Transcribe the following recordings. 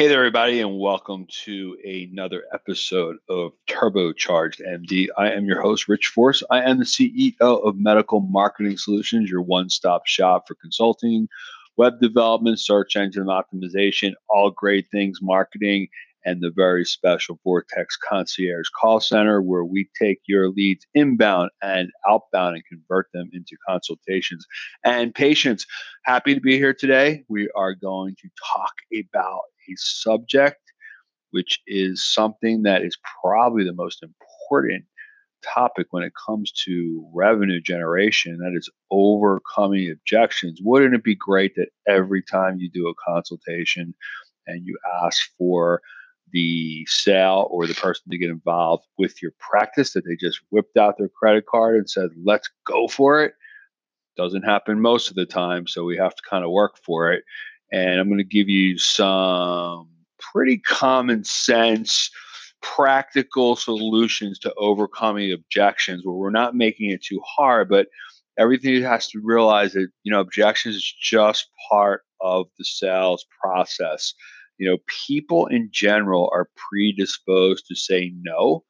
Hey there, everybody, and welcome to another episode of Turbocharged MD. I am your host, Rich Force. I am the CEO of Medical Marketing Solutions, your one stop shop for consulting, web development, search engine optimization, all great things marketing, and the very special Vortex Concierge Call Center, where we take your leads inbound and outbound and convert them into consultations and patients. Happy to be here today. We are going to talk about subject, which is something that is probably the most important topic when it comes to revenue generation that is overcoming objections. Wouldn't it be great that every time you do a consultation and you ask for the sale or the person to get involved with your practice that they just whipped out their credit card and said let's go for it? Doesn't happen most of the time so we have to kind of work for it and I'm going to give you some pretty common sense, practical solutions to overcoming objections where we're not making it too hard, but everything has to realize that, you know, objections is just part of the sales process. You know, people in general are predisposed to say no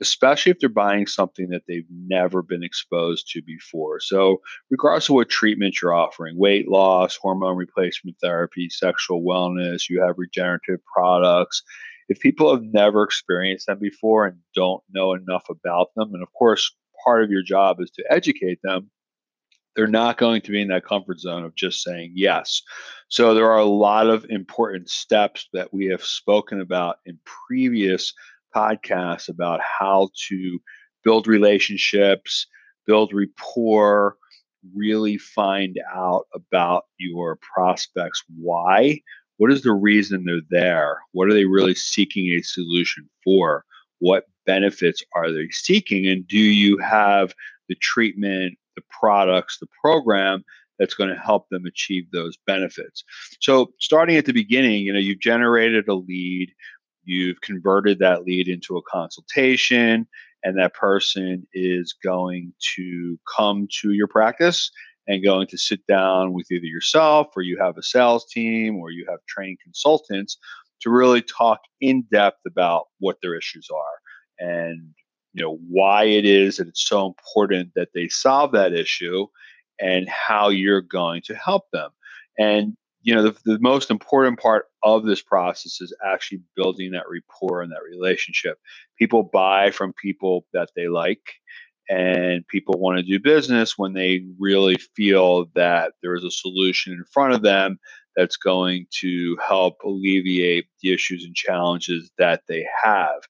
especially if they're buying something that they've never been exposed to before. So, regardless of what treatment you're offering weight loss, hormone replacement therapy, sexual wellness, you have regenerative products. If people have never experienced them before and don't know enough about them, and of course, part of your job is to educate them, they're not going to be in that comfort zone of just saying yes. So, there are a lot of important steps that we have spoken about in previous podcasts about how to build relationships, build rapport, really find out about your prospects. Why? What is the reason they're there? What are they really seeking a solution for? What benefits are they seeking? And do you have the treatment, the products, the program that's going to help them achieve those benefits? So, starting at the beginning, you know, you've generated a lead, you've converted that lead into a consultation and that person is going to come to your practice and going to sit down with either yourself or you have a sales team or you have trained consultants to really talk in depth about what their issues are and you know why it is that it's so important that they solve that issue and how you're going to help them. And you know the, the most important part of this process is actually building that rapport and that relationship. People buy from people that they like and people want to do business when they really feel that there is a solution in front of them that's going to help alleviate the issues and challenges that they have.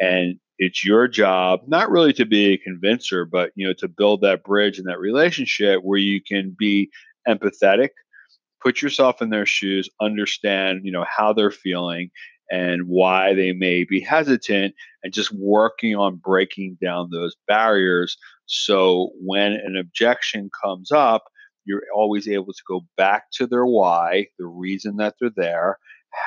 And it's your job not really to be a convincer but you know to build that bridge and that relationship where you can be empathetic put yourself in their shoes, understand, you know, how they're feeling and why they may be hesitant and just working on breaking down those barriers so when an objection comes up, you're always able to go back to their why, the reason that they're there,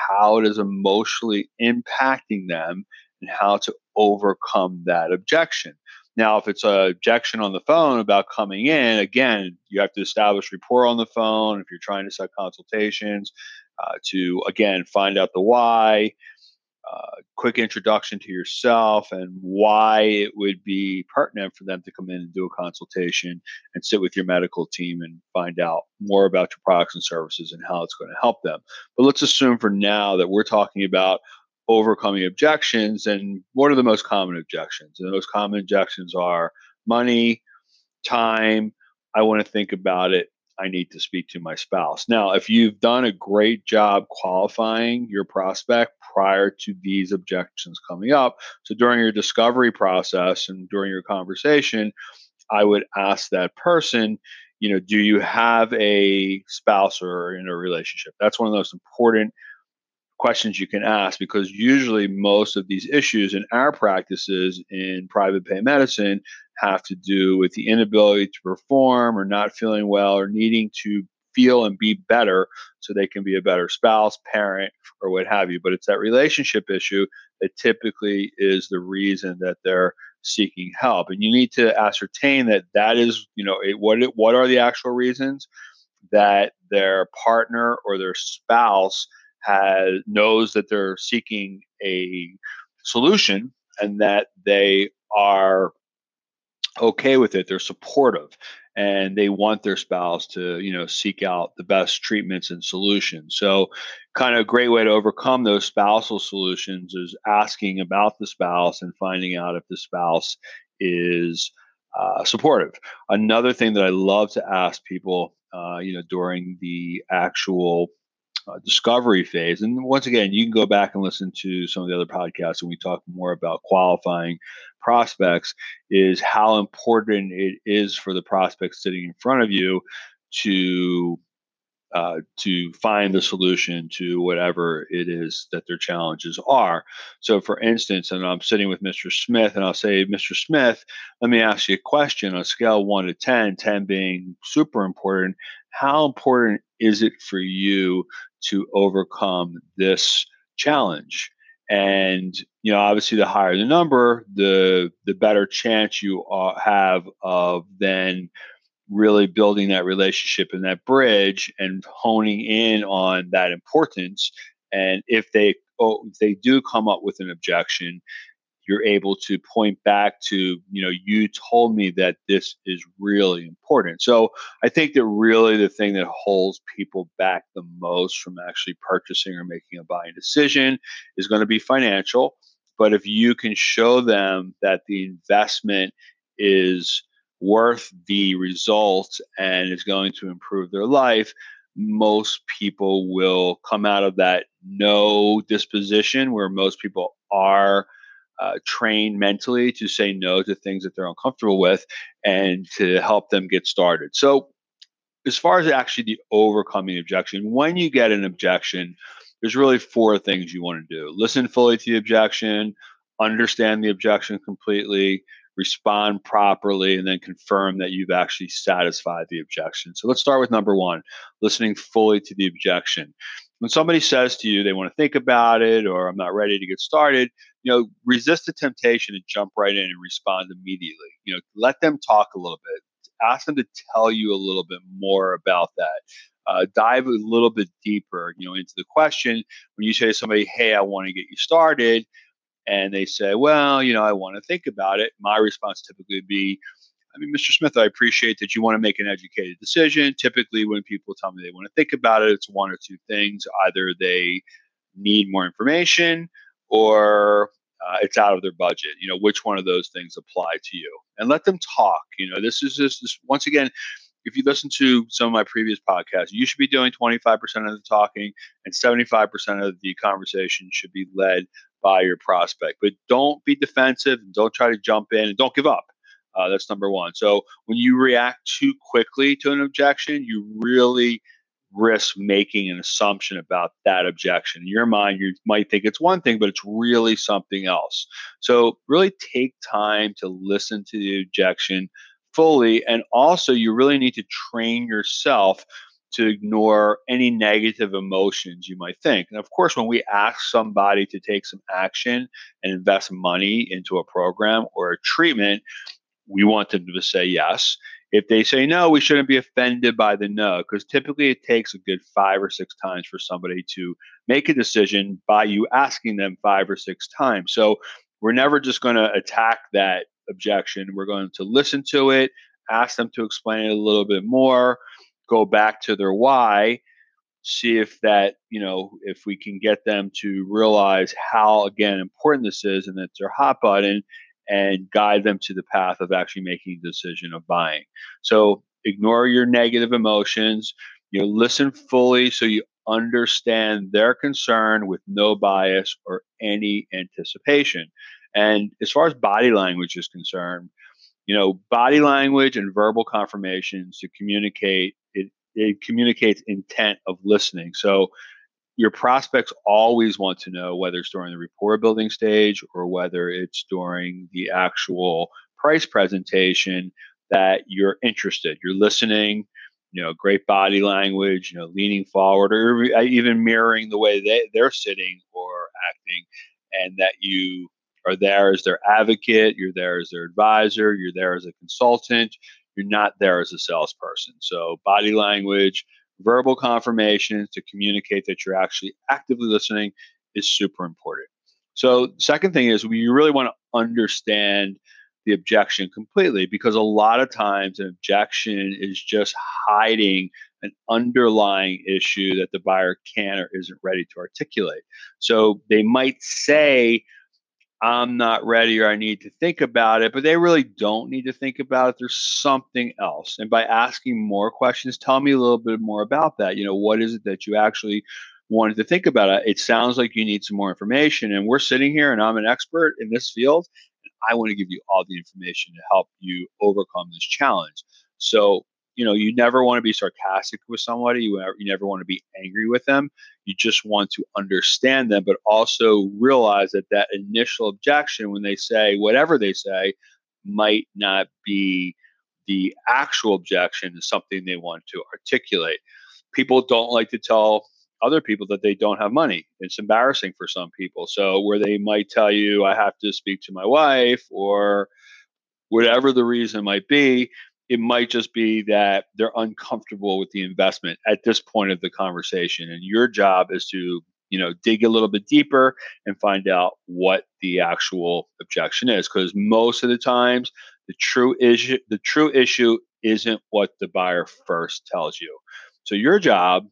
how it is emotionally impacting them, and how to overcome that objection. Now, if it's a objection on the phone about coming in, again, you have to establish rapport on the phone. If you're trying to set consultations, uh, to again find out the why, uh, quick introduction to yourself, and why it would be pertinent for them to come in and do a consultation and sit with your medical team and find out more about your products and services and how it's going to help them. But let's assume for now that we're talking about overcoming objections. And what are the most common objections? And the most common objections are money, time. I want to think about it. I need to speak to my spouse. Now, if you've done a great job qualifying your prospect prior to these objections coming up, so during your discovery process and during your conversation, I would ask that person, you know, do you have a spouse or in a relationship? That's one of the most important questions you can ask because usually most of these issues in our practices in private pay medicine have to do with the inability to perform or not feeling well or needing to feel and be better so they can be a better spouse, parent, or what have you. But it's that relationship issue that typically is the reason that they're seeking help. And you need to ascertain that that is, you know, what what are the actual reasons that their partner or their spouse has knows that they're seeking a solution and that they are okay with it. They're supportive and they want their spouse to, you know, seek out the best treatments and solutions. So, kind of a great way to overcome those spousal solutions is asking about the spouse and finding out if the spouse is uh, supportive. Another thing that I love to ask people, uh, you know, during the actual uh, discovery phase. And once again, you can go back and listen to some of the other podcasts and we talk more about qualifying prospects is how important it is for the prospect sitting in front of you to uh, to find the solution to whatever it is that their challenges are. So, for instance, and I'm sitting with Mr. Smith, and I'll say, Mr. Smith, let me ask you a question on a scale one to 10, 10 being super important. How important is it for you to overcome this challenge? And you know, obviously, the higher the number, the the better chance you have of then really building that relationship and that bridge and honing in on that importance. And if they oh, if they do come up with an objection, you're able to point back to, you know, you told me that this is really important. So I think that really the thing that holds people back the most from actually purchasing or making a buying decision is going to be financial. But if you can show them that the investment is worth the results and is going to improve their life, most people will come out of that no disposition where most people are uh, trained mentally to say no to things that they're uncomfortable with and to help them get started. So, as far as actually the overcoming objection, when you get an objection, there's really four things you want to do listen fully to the objection, understand the objection completely, respond properly, and then confirm that you've actually satisfied the objection. So let's start with number one listening fully to the objection. When somebody says to you they want to think about it or I'm not ready to get started, you know, resist the temptation to jump right in and respond immediately. You know, let them talk a little bit. Ask them to tell you a little bit more about that. Uh, dive a little bit deeper, you know, into the question. When you say to somebody, "Hey, I want to get you started," and they say, "Well, you know, I want to think about it," my response typically would be, I mean, Mr. Smith, I appreciate that you want to make an educated decision. Typically, when people tell me they want to think about it, it's one or two things. Either they need more information or uh, it's out of their budget. You know, which one of those things apply to you? And let them talk. You know, this is just this, once again, if you listen to some of my previous podcasts, you should be doing 25% of the talking and 75% of the conversation should be led by your prospect. But don't be defensive and don't try to jump in and don't give up. Uh, that's number one. So when you react too quickly to an objection, you really risk making an assumption about that objection. In your mind, you might think it's one thing, but it's really something else. So, really take time to listen to the objection fully. And also, you really need to train yourself to ignore any negative emotions you might think. And of course, when we ask somebody to take some action and invest money into a program or a treatment, we want them to say yes. If they say no, we shouldn't be offended by the no, because typically it takes a good five or six times for somebody to make a decision by you asking them five or six times. So we're never just going to attack that objection. We're going to listen to it, ask them to explain it a little bit more, go back to their why, see if that, you know, if we can get them to realize how, again, important this is and it's their hot button and guide them to the path of actually making a decision of buying. So ignore your negative emotions. You know, listen fully so you understand their concern with no bias or any anticipation. And as far as body language is concerned, you know, body language and verbal confirmations to communicate it, it communicates intent of listening. So your prospects always want to know whether it's during the rapport building stage or whether it's during the actual price presentation that you're interested. You're listening, you know, great body language, you know, leaning forward or even uh, mirroring the way they, they're sitting or acting, and that you are there as their advocate, you're there as their advisor, you're there as a consultant, you're not there as a salesperson. So, body language, verbal confirmations to communicate that you're actually actively listening is super important. So, second thing is we really want to understand the objection completely because a lot of times an objection is just hiding an underlying issue that the buyer can or isn't ready to articulate. So they might say, I'm not ready or I need to think about it, but they really don't need to think about it. There's something else. And by asking more questions, tell me a little bit more about that. You know, what is it that you actually wanted to think about? It sounds like you need some more information. And we're sitting here and I'm an expert in this field. And I want to give you all the information to help you overcome this challenge. So you know you never want to be sarcastic with somebody you, you never want to be angry with them you just want to understand them but also realize that that initial objection when they say whatever they say might not be the actual objection is something they want to articulate. People don't like to tell other people that they don't have money. It's embarrassing for some people. So where they might tell you i have to speak to my wife or whatever the reason might be it might just be that they're uncomfortable with the investment at this point of the conversation. And your job is to you know dig a little bit deeper and find out what the actual objection is because most of the times the true issue the true issue isn't what the buyer first tells you. So your job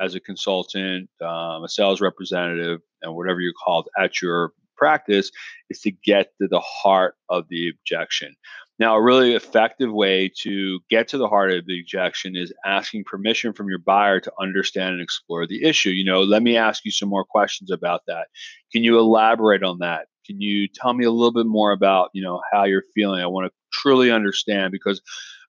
as a consultant um, a sales representative and whatever you're called at your practice is to get to the heart of the objection now, a really effective way to get to the heart of the objection is asking permission from your buyer to understand and explore the issue. You know, let me ask you some more questions about that. Can you elaborate on that? Can you tell me a little bit more about, you know, how you're feeling? I want to truly understand because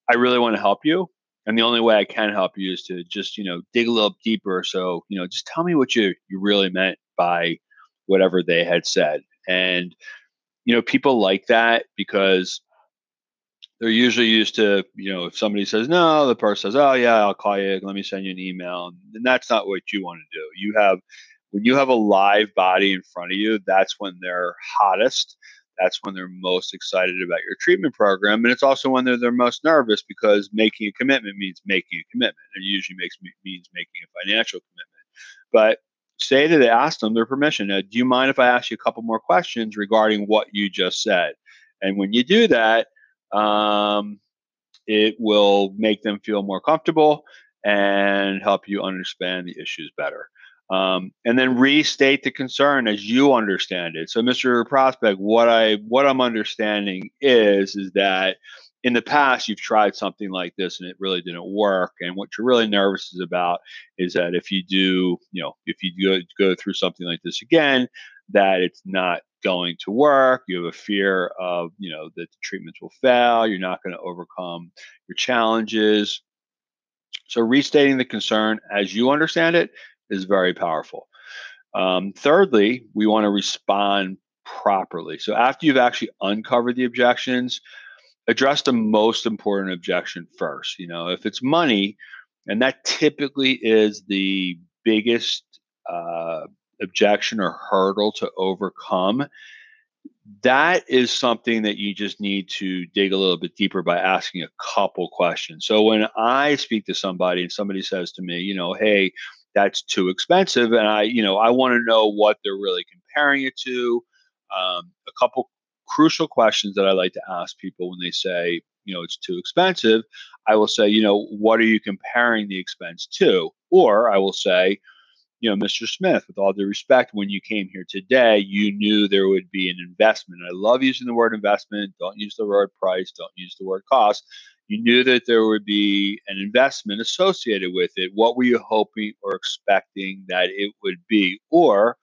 I really want to help you. And the only way I can help you is to just, you know, dig a little deeper. So, you know, just tell me what you you really meant by whatever they had said. And, you know, people like that because they're usually used to, you know, if somebody says no, the person says, "Oh yeah, I'll call you. Let me send you an email." And that's not what you want to do. You have when you have a live body in front of you, that's when they're hottest. That's when they're most excited about your treatment program, and it's also when they're, they're most nervous because making a commitment means making a commitment. It usually makes means making a financial commitment. But say that they ask them their permission. Now, do you mind if I ask you a couple more questions regarding what you just said? And when you do that, um, it will make them feel more comfortable and help you understand the issues better. Um, and then restate the concern as you understand it. So, Mr. Prospect, what I what I'm understanding is is that in the past you've tried something like this and it really didn't work. And what you're really nervous is about is that if you do, you know, if you go go through something like this again, that it's not going to work. You have a fear of, you know, that the treatments will fail. You're not going to overcome your challenges. So restating the concern as you understand it is very powerful. Um, thirdly, we want to respond properly. So after you've actually uncovered the objections, address the most important objection first. You know, if it's money, and that typically is the biggest uh, objection or hurdle to overcome, that is something that you just need to dig a little bit deeper by asking a couple questions. So when I speak to somebody and somebody says to me, you know, hey, that's too expensive, and I, you know, I want to know what they're really comparing it to. Um, a couple crucial questions that I like to ask people when they say, you know, it's too expensive. I will say, you know, what are you comparing the expense to? Or I will say, you know, Mr. Smith, with all due respect, when you came here today, you knew there would be an investment. I love using the word investment. Don't use the word price. Don't use the word cost. You knew that there would be an investment associated with it. What were you hoping or expecting that it would be? Or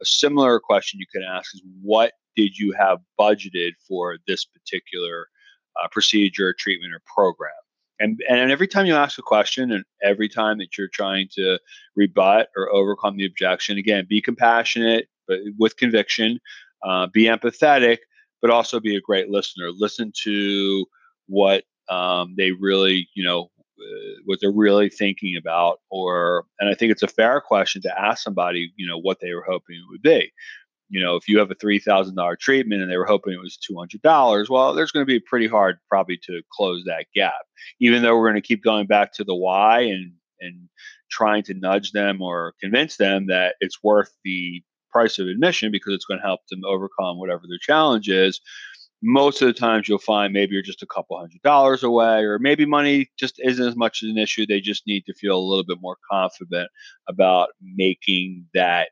a similar question you can ask is, what did you have budgeted for this particular uh, procedure, treatment, or program? And, and every time you ask a question and every time that you're trying to rebut or overcome the objection, again, be compassionate, but with conviction, uh, be empathetic, but also be a great listener. Listen to what um, they really, you know, uh, what they're really thinking about, or and I think it's a fair question to ask somebody, you know, what they were hoping it would be you know, if you have a three thousand dollar treatment and they were hoping it was two hundred dollars, well, there's going to be pretty hard probably to close that gap. Even though we're going to keep going back to the why and and trying to nudge them or convince them that it's worth the price of admission because it's going to help them overcome whatever their challenge is most of the times you'll find maybe you're just a couple hundred dollars away or maybe money just isn't as much as an issue they just need to feel a little bit more confident about making that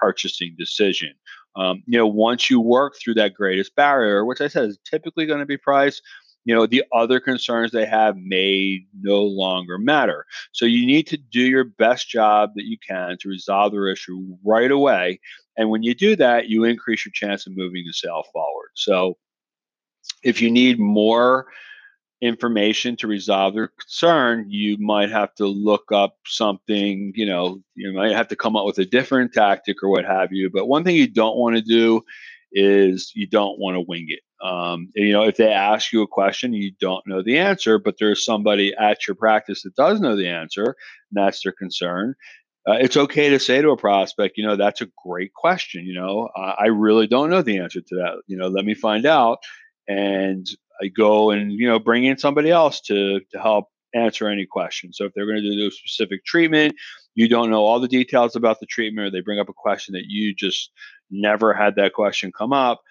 purchasing decision. Um, you know once you work through that greatest barrier which i said is typically going to be price you know the other concerns they have may no longer matter. So you need to do your best job that you can to resolve their issue right away and when you do that you increase your chance of moving the sale forward. So if you need more information to resolve their concern, you might have to look up something, you know, you might have to come up with a different tactic or what have you. But one thing you don't want to do is you don't want to wing it. Um, you know, if they ask you a question, you don't know the answer, but there's somebody at your practice that does know the answer, and that's their concern. Uh, it's okay to say to a prospect, you know, that's a great question. You know, uh, I really don't know the answer to that. You know, let me find out and I go and you know bring in somebody else to to help answer any questions. So if they're going to do a specific treatment, you don't know all the details about the treatment, or they bring up a question that you just never had that question come up.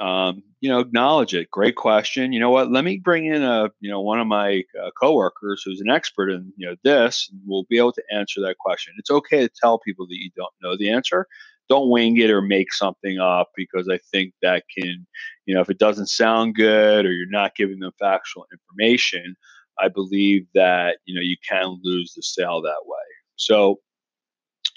Um, you know, acknowledge it. Great question. You know what? Let me bring in a you know one of my uh, coworkers who's an expert in you know this. And we'll be able to answer that question. It's okay to tell people that you don't know the answer don't wing it or make something up because I think that can, you know, if it doesn't sound good or you're not giving them factual information, I believe that, you know, you can lose the sale that way. So,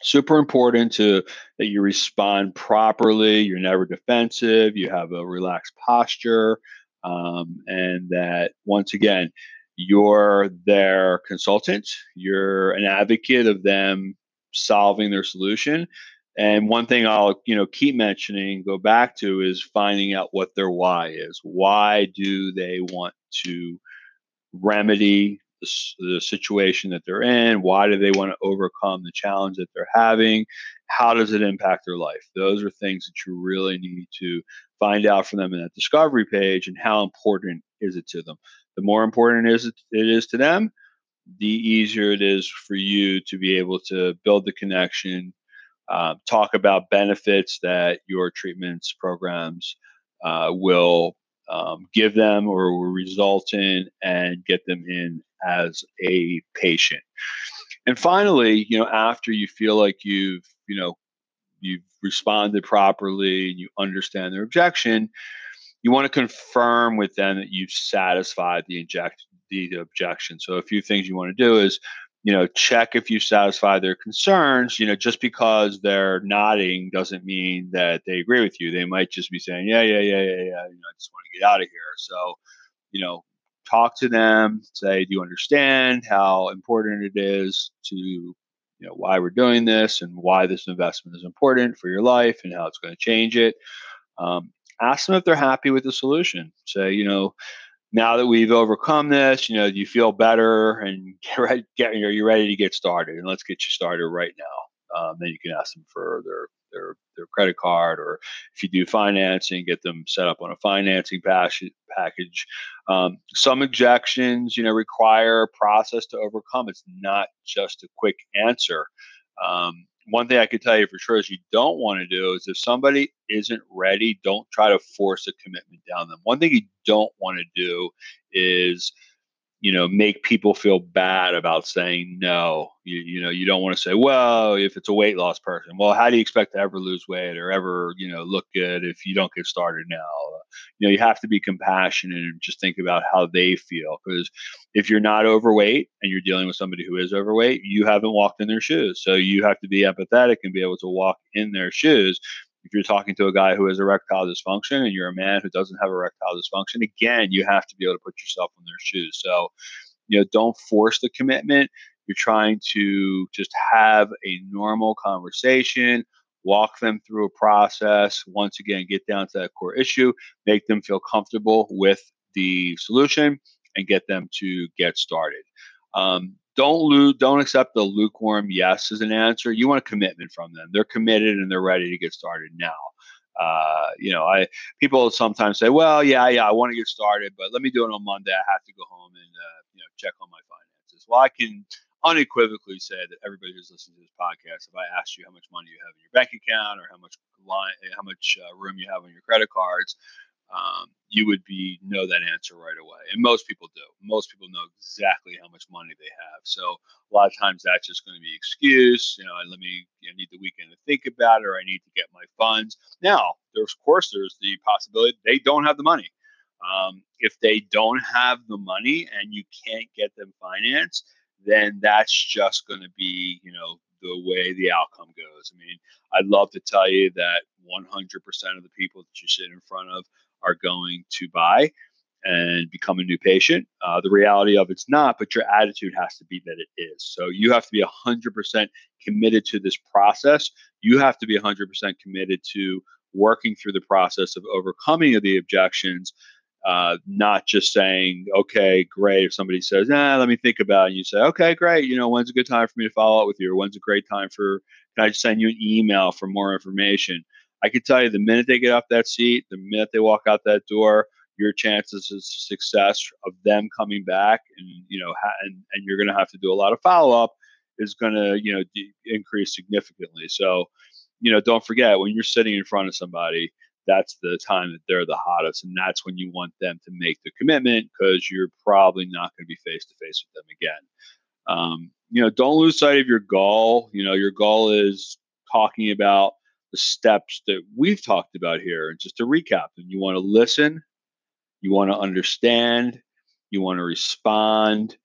super important to that you respond properly, you're never defensive, you have a relaxed posture, um, and that once again, you're their consultant, you're an advocate of them solving their solution and one thing I'll, you know, keep mentioning, go back to is finding out what their why is. Why do they want to remedy the, the situation that they're in? Why do they want to overcome the challenge that they're having? How does it impact their life? Those are things that you really need to find out from them in that discovery page and how important is it to them. The more important it is it is to them, the easier it is for you to be able to build the connection uh, talk about benefits that your treatments programs uh, will um, give them or will result in and get them in as a patient. And finally, you know, after you feel like you've, you know, you've responded properly and you understand their objection, you want to confirm with them that you've satisfied the inject the objection. So a few things you want to do is you know, check if you satisfy their concerns. You know, just because they're nodding doesn't mean that they agree with you. They might just be saying, yeah, yeah, yeah, yeah, yeah. You know, I just want to get out of here. So, you know, talk to them. Say, do you understand how important it is to, you know, why we're doing this and why this investment is important for your life and how it's going to change it. Um, ask them if they're happy with the solution. Say, you know, now that we've overcome this, you know, do you feel better and get ready, get, are you ready to get started? And let's get you started right now. Um, then you can ask them for their, their, their credit card, or if you do financing, get them set up on a financing package. Um, some objections, you know, require a process to overcome. It's not just a quick answer. Um, one thing I can tell you for sure is you don't want to do is if somebody isn't ready, don't try to force a commitment down them. One thing you don't want to do is you know make people feel bad about saying no you, you know you don't want to say well if it's a weight loss person well how do you expect to ever lose weight or ever you know look good if you don't get started now you know you have to be compassionate and just think about how they feel because if you're not overweight and you're dealing with somebody who is overweight you haven't walked in their shoes so you have to be empathetic and be able to walk in their shoes if you're talking to a guy who has erectile dysfunction and you're a man who doesn't have erectile dysfunction, again, you have to be able to put yourself in their shoes. So, you know, don't force the commitment. You're trying to just have a normal conversation, walk them through a process. Once again, get down to that core issue, make them feel comfortable with the solution, and get them to get started. Um, don't lose, don't accept the lukewarm yes as an answer. You want a commitment from them. They're committed and they're ready to get started now. Uh, you know, I people sometimes say, "Well, yeah, yeah, I want to get started, but let me do it on Monday. I have to go home and uh, you know check on my finances." Well, I can unequivocally say that everybody who's listening to this podcast, if I asked you how much money you have in your bank account or how much line, how much uh, room you have on your credit cards, um, you would be know that answer right away. And most people do. Most people know exactly how much money they have. So a lot of times that's just going to be excuse. You know, let me. I need the weekend to think about it, or I need to get my funds. Now, there's of course there's the possibility they don't have the money. Um, if they don't have the money and you can't get them financed, then that's just going to be you know the way the outcome goes. I mean, I'd love to tell you that 100% of the people that you sit in front of are going to buy and become a new patient. Uh, the reality of it's not, but your attitude has to be that it is. So you have to be 100% committed to this process. You have to be 100% committed to working through the process of overcoming the objections. Uh, not just saying, okay, great. If somebody says, nah, let me think about it, and you say, okay, great. You know, when's a good time for me to follow up with you? Or when's a great time for, can I just send you an email for more information? I can tell you the minute they get off that seat, the minute they walk out that door, your chances of success of them coming back and you know ha- and, and you're going to have to do a lot of follow up is going to you know de- increase significantly so you know don't forget when you're sitting in front of somebody that's the time that they're the hottest and that's when you want them to make the commitment because you're probably not going to be face to face with them again um, you know don't lose sight of your goal you know your goal is talking about the steps that we've talked about here. And just to recap, you want to listen, you want to understand, you want to respond,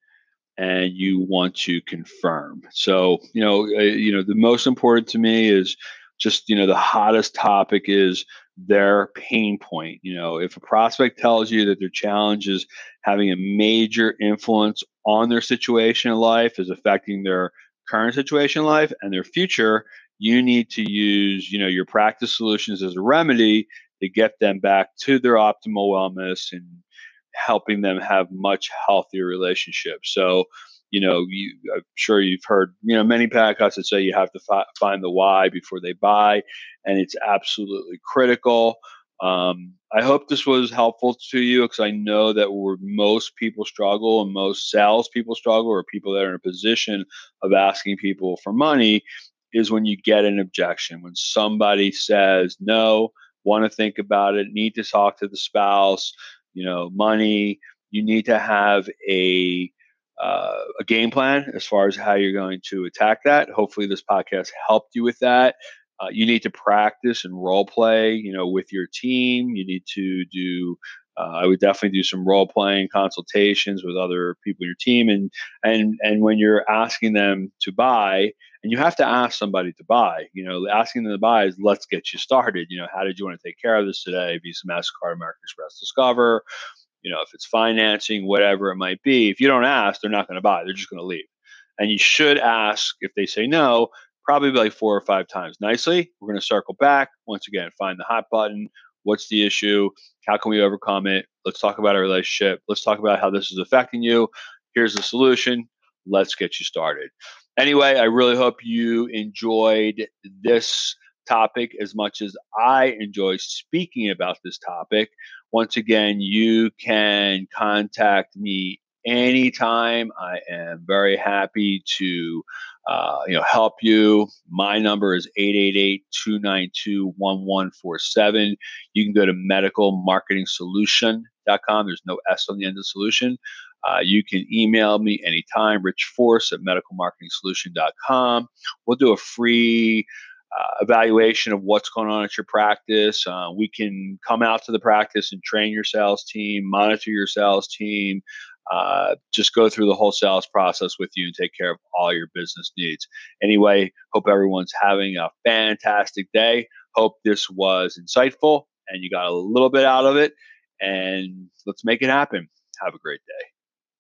and you want to confirm. So, you know, uh, you know, the most important to me is just, you know, the hottest topic is their pain point. You know, if a prospect tells you that their challenge is having a major influence on their situation in life, is affecting their current situation in life and their future, you need to use you know your practice solutions as a remedy to get them back to their optimal wellness and helping them have much healthier relationships so you know you, i'm sure you've heard you know many podcasts that say you have to fi- find the why before they buy and it's absolutely critical um, I hope this was helpful to you because I know that where most people struggle and most sales people struggle, or people that are in a position of asking people for money, is when you get an objection. When somebody says, no, want to think about it, need to talk to the spouse, you know, money, you need to have a uh, a game plan as far as how you're going to attack that. Hopefully, this podcast helped you with that. Uh, you need to practice and role play, you know, with your team. You need to do uh, I would definitely do some role playing consultations with other people in your team, and and and when you're asking them to buy, and you have to ask somebody to buy. You know, asking them to buy is let's get you started. You know, how did you want to take care of this today? Visa, Mastercard, American Express, Discover. You know, if it's financing, whatever it might be. If you don't ask, they're not going to buy. They're just going to leave. And you should ask if they say no, probably like four or five times nicely. We're going to circle back once again, find the hot button. What's the issue? How can we overcome it? Let's talk about our relationship. Let's talk about how this is affecting you. Here's the solution. Let's get you started. Anyway, I really hope you enjoyed this topic as much as I enjoy speaking about this topic. Once again, you can contact me anytime. I am very happy to uh, you know help you. My number is 888-292-1147. You can go to medicalmarketingsolution.com. There's no S on the end of solution. Uh, you can email me anytime, Rich Force at medicalmarketingsolution.com. We'll do a free uh, evaluation of what's going on at your practice. Uh, we can come out to the practice and train your sales team, monitor your sales team, uh, just go through the whole sales process with you and take care of all your business needs. Anyway, hope everyone's having a fantastic day. Hope this was insightful and you got a little bit out of it. And let's make it happen. Have a great day.